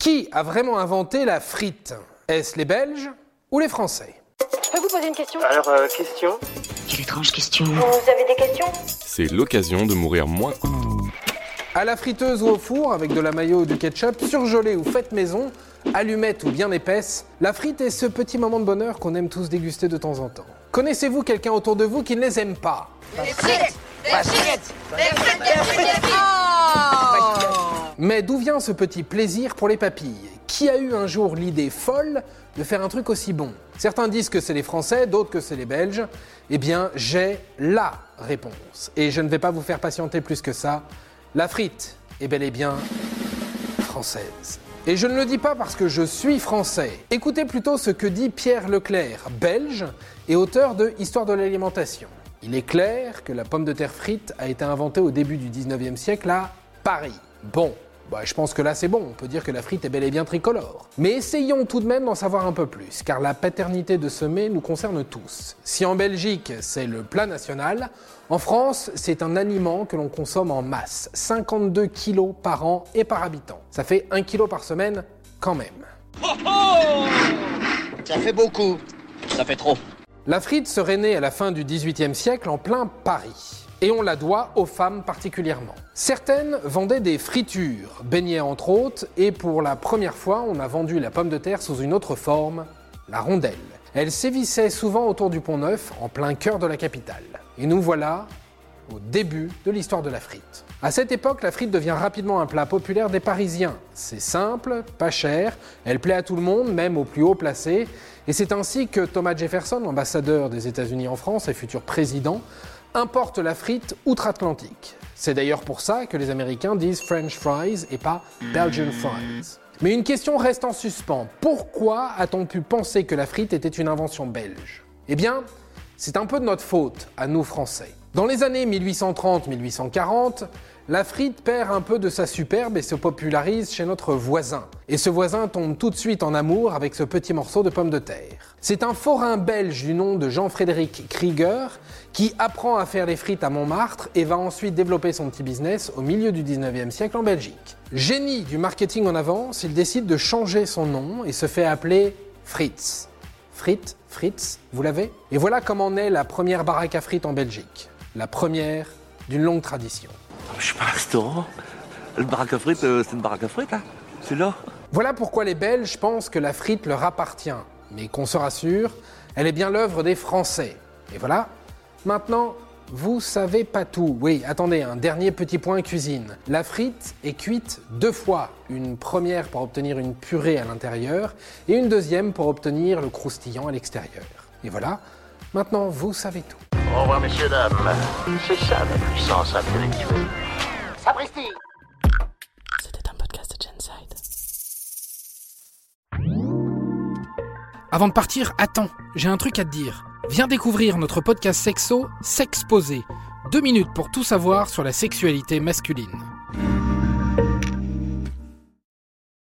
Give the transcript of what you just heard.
Qui a vraiment inventé la frite? Est-ce les Belges ou les Français? Je peux vous poser une question? Alors, euh, question? Quelle étrange question. Vous avez des questions? C'est l'occasion de mourir moins. À la friteuse ou au four, avec de la mayo ou du ketchup, surgelée ou faite maison, allumette ou bien épaisse, la frite est ce petit moment de bonheur qu'on aime tous déguster de temps en temps. Connaissez-vous quelqu'un autour de vous qui ne les aime pas? Mais d'où vient ce petit plaisir pour les papilles? Qui a eu un jour l'idée folle de faire un truc aussi bon? Certains disent que c'est les Français, d'autres que c'est les Belges. Eh bien, j'ai la réponse. Et je ne vais pas vous faire patienter plus que ça. La frite est bel et bien française. Et je ne le dis pas parce que je suis français. Écoutez plutôt ce que dit Pierre Leclerc, belge et auteur de Histoire de l'alimentation. Il est clair que la pomme de terre frite a été inventée au début du 19e siècle à Paris. Bon, bah, je pense que là c'est bon, on peut dire que la frite est bel et bien tricolore. Mais essayons tout de même d'en savoir un peu plus, car la paternité de ce mets nous concerne tous. Si en Belgique c'est le plat national, en France c'est un aliment que l'on consomme en masse, 52 kilos par an et par habitant. Ça fait 1 kilo par semaine quand même. Ça fait beaucoup. Ça fait trop. La frite serait née à la fin du XVIIIe siècle en plein Paris. Et on la doit aux femmes particulièrement. Certaines vendaient des fritures, beignets entre autres, et pour la première fois, on a vendu la pomme de terre sous une autre forme, la rondelle. Elle sévissait souvent autour du Pont Neuf, en plein cœur de la capitale. Et nous voilà au début de l'histoire de la frite. À cette époque, la frite devient rapidement un plat populaire des Parisiens. C'est simple, pas cher, elle plaît à tout le monde, même aux plus hauts placés, et c'est ainsi que Thomas Jefferson, ambassadeur des États-Unis en France et futur président, importe la frite outre-Atlantique. C'est d'ailleurs pour ça que les Américains disent French fries et pas Belgian fries. Mais une question reste en suspens. Pourquoi a-t-on pu penser que la frite était une invention belge? Eh bien, c'est un peu de notre faute, à nous Français. Dans les années 1830-1840, la frite perd un peu de sa superbe et se popularise chez notre voisin. Et ce voisin tombe tout de suite en amour avec ce petit morceau de pomme de terre. C'est un forain belge du nom de Jean-Frédéric Krieger qui apprend à faire les frites à Montmartre et va ensuite développer son petit business au milieu du 19e siècle en Belgique. Génie du marketing en avance, il décide de changer son nom et se fait appeler Fritz. Frites, Fritz, vous l'avez? Et voilà comment naît la première baraque à frites en Belgique. La première d'une longue tradition. Je suis pas un restaurant. Le baraque à frites, euh, c'est une baraque à frites, hein. C'est là. Voilà pourquoi les Belges pensent que la frite leur appartient. Mais qu'on se rassure, elle est bien l'œuvre des Français. Et voilà, maintenant, vous savez pas tout. Oui, attendez, un dernier petit point cuisine. La frite est cuite deux fois. Une première pour obtenir une purée à l'intérieur et une deuxième pour obtenir le croustillant à l'extérieur. Et voilà, maintenant vous savez tout. Au revoir, messieurs, dames. C'est ça la puissance intellectuelle. Sapristi C'était un podcast de Genside. Avant de partir, attends, j'ai un truc à te dire. Viens découvrir notre podcast sexo, S'exposer. Deux minutes pour tout savoir sur la sexualité masculine.